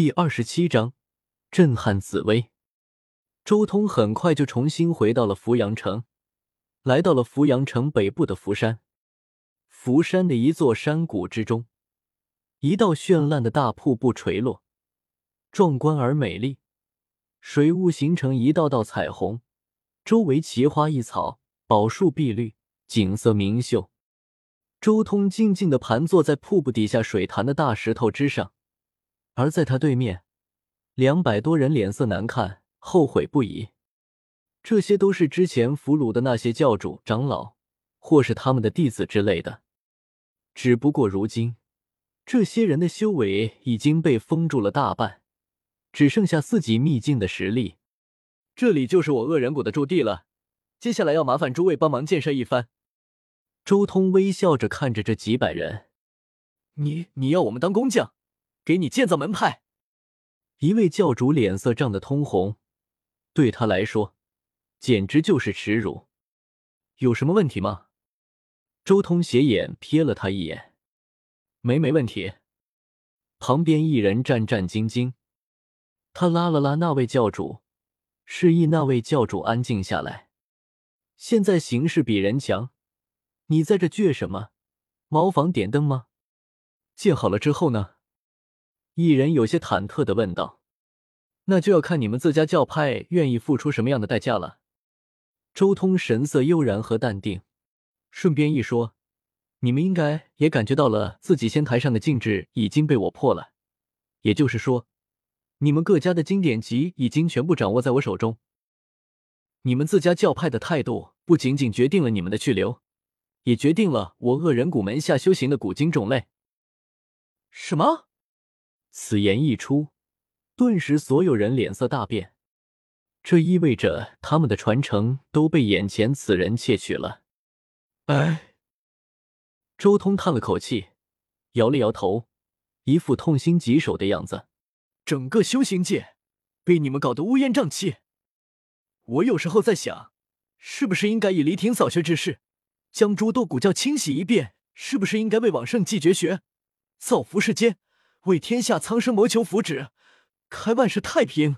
第二十七章震撼紫薇。周通很快就重新回到了扶阳城，来到了扶阳城北部的福山。福山的一座山谷之中，一道绚烂的大瀑布垂落，壮观而美丽，水雾形成一道道彩虹，周围奇花异草，宝树碧绿，景色明秀。周通静静的盘坐在瀑布底下水潭的大石头之上。而在他对面，两百多人脸色难看，后悔不已。这些都是之前俘虏的那些教主、长老，或是他们的弟子之类的。只不过如今，这些人的修为已经被封住了大半，只剩下四级秘境的实力。这里就是我恶人谷的驻地了，接下来要麻烦诸位帮忙建设一番。周通微笑着看着这几百人：“你你要我们当工匠？”给你建造门派，一位教主脸色涨得通红，对他来说，简直就是耻辱。有什么问题吗？周通斜眼瞥了他一眼，没没问题。旁边一人战战兢兢，他拉了拉那位教主，示意那位教主安静下来。现在形势比人强，你在这倔什么？茅房点灯吗？建好了之后呢？一人有些忐忑的问道：“那就要看你们自家教派愿意付出什么样的代价了。”周通神色悠然和淡定，顺便一说：“你们应该也感觉到了，自己仙台上的禁制已经被我破了，也就是说，你们各家的经典籍已经全部掌握在我手中。你们自家教派的态度，不仅仅决定了你们的去留，也决定了我恶人谷门下修行的古今种类。”什么？此言一出，顿时所有人脸色大变。这意味着他们的传承都被眼前此人窃取了。哎，周通叹了口气，摇了摇头，一副痛心疾首的样子。整个修行界被你们搞得乌烟瘴气。我有时候在想，是不是应该以离庭扫穴之势，将诸多古教清洗一遍？是不是应该为往圣继绝学，造福世间？为天下苍生谋求福祉，开万世太平。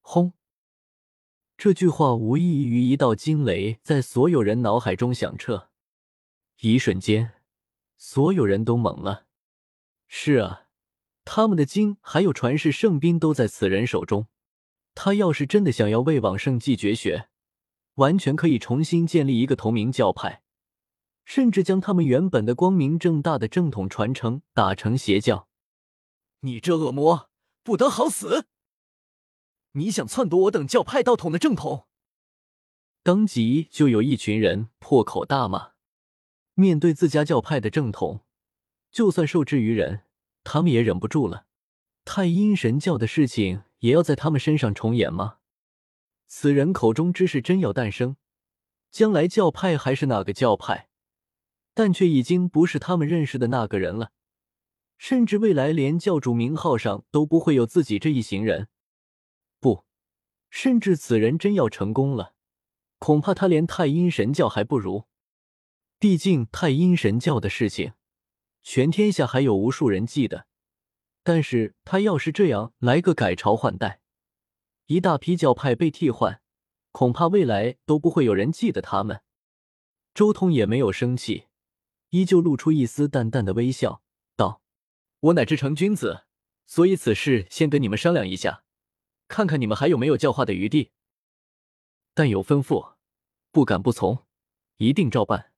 轰！这句话无异于一道惊雷，在所有人脑海中响彻。一瞬间，所有人都懵了。是啊，他们的经还有传世圣兵都在此人手中。他要是真的想要为往圣继绝学，完全可以重新建立一个同名教派。甚至将他们原本的光明正大的正统传承打成邪教，你这恶魔不得好死！你想篡夺我等教派道统的正统？当即就有一群人破口大骂。面对自家教派的正统，就算受制于人，他们也忍不住了。太阴神教的事情也要在他们身上重演吗？此人口中之事真要诞生，将来教派还是哪个教派？但却已经不是他们认识的那个人了，甚至未来连教主名号上都不会有自己这一行人。不，甚至此人真要成功了，恐怕他连太阴神教还不如。毕竟太阴神教的事情，全天下还有无数人记得。但是他要是这样来个改朝换代，一大批教派被替换，恐怕未来都不会有人记得他们。周通也没有生气。依旧露出一丝淡淡的微笑，道：“我乃至诚君子，所以此事先跟你们商量一下，看看你们还有没有教化的余地。但有吩咐，不敢不从，一定照办。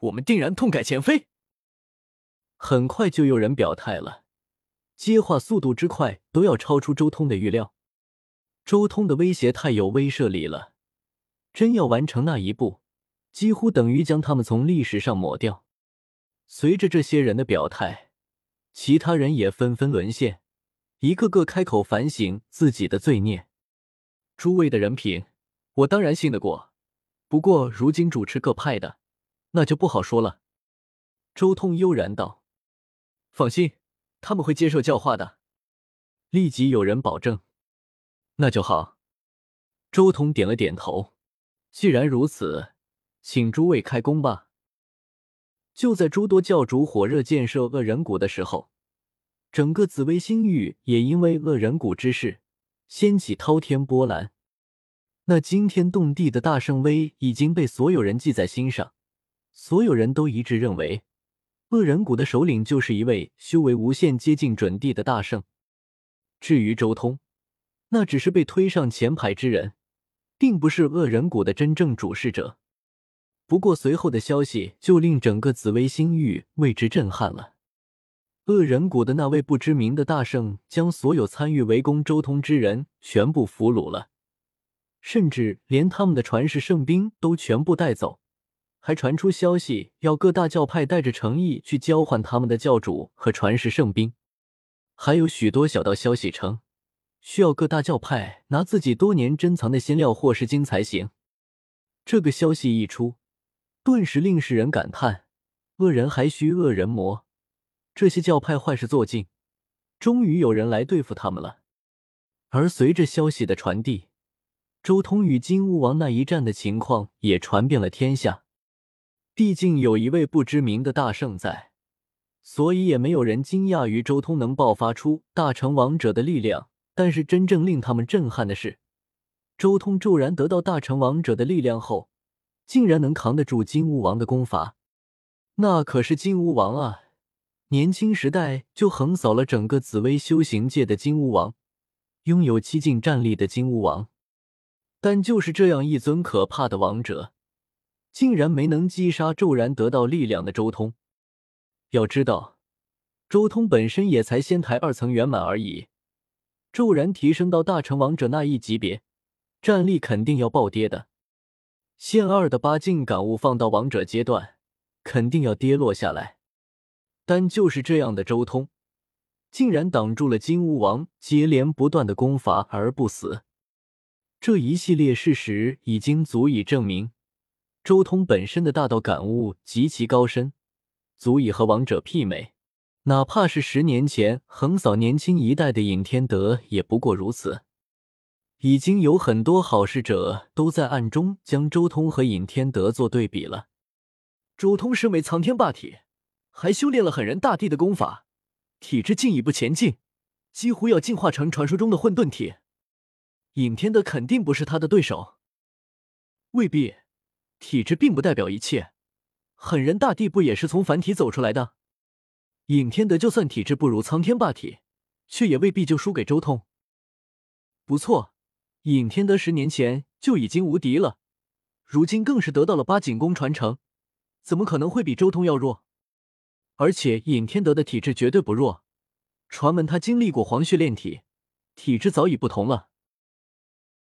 我们定然痛改前非。”很快就有人表态了，接话速度之快，都要超出周通的预料。周通的威胁太有威慑力了，真要完成那一步。几乎等于将他们从历史上抹掉。随着这些人的表态，其他人也纷纷沦陷，一个个开口反省自己的罪孽。诸位的人品，我当然信得过，不过如今主持各派的，那就不好说了。周通悠然道：“放心，他们会接受教化的。”立即有人保证：“那就好。”周通点了点头。既然如此。请诸位开工吧。就在诸多教主火热建设恶人谷的时候，整个紫薇星域也因为恶人谷之事掀起滔天波澜。那惊天动地的大圣威已经被所有人记在心上，所有人都一致认为，恶人谷的首领就是一位修为无限接近准地的大圣。至于周通，那只是被推上前排之人，并不是恶人谷的真正主事者。不过随后的消息就令整个紫薇星域为之震撼了。恶人谷的那位不知名的大圣，将所有参与围攻周通之人全部俘虏了。甚至连他们的传世圣兵都全部带走，还传出消息要各大教派带着诚意去交换他们的教主和传世圣兵，还有许多小道消息称，需要各大教派拿自己多年珍藏的仙料或是金才行。这个消息一出，顿时令世人感叹：恶人还需恶人磨，这些教派坏事做尽，终于有人来对付他们了。而随着消息的传递，周通与金乌王那一战的情况也传遍了天下。毕竟有一位不知名的大圣在，所以也没有人惊讶于周通能爆发出大成王者的力量。但是真正令他们震撼的是，周通骤然得到大成王者的力量后，竟然能扛得住金乌王的攻伐。那可是金乌王啊！年轻时代就横扫了整个紫薇修行界的金乌王，拥有七境战力的金乌王。但就是这样一尊可怕的王者，竟然没能击杀骤然得到力量的周通。要知道，周通本身也才仙台二层圆满而已，骤然提升到大成王者那一级别，战力肯定要暴跌的。仙二的八境感悟放到王者阶段，肯定要跌落下来。但就是这样的周通，竟然挡住了金乌王接连不断的攻伐而不死。这一系列事实已经足以证明，周通本身的大道感悟极其高深，足以和王者媲美。哪怕是十年前横扫年轻一代的尹天德，也不过如此。已经有很多好事者都在暗中将周通和尹天德做对比了。周通身为苍天霸体，还修炼了狠人大帝的功法，体质进一步前进，几乎要进化成传说中的混沌体。尹天德肯定不是他的对手，未必。体质并不代表一切，狠人大帝不也是从凡体走出来的？尹天德就算体质不如苍天霸体，却也未必就输给周通。不错，尹天德十年前就已经无敌了，如今更是得到了八景宫传承，怎么可能会比周通要弱？而且尹天德的体质绝对不弱，传闻他经历过黄血炼体，体质早已不同了。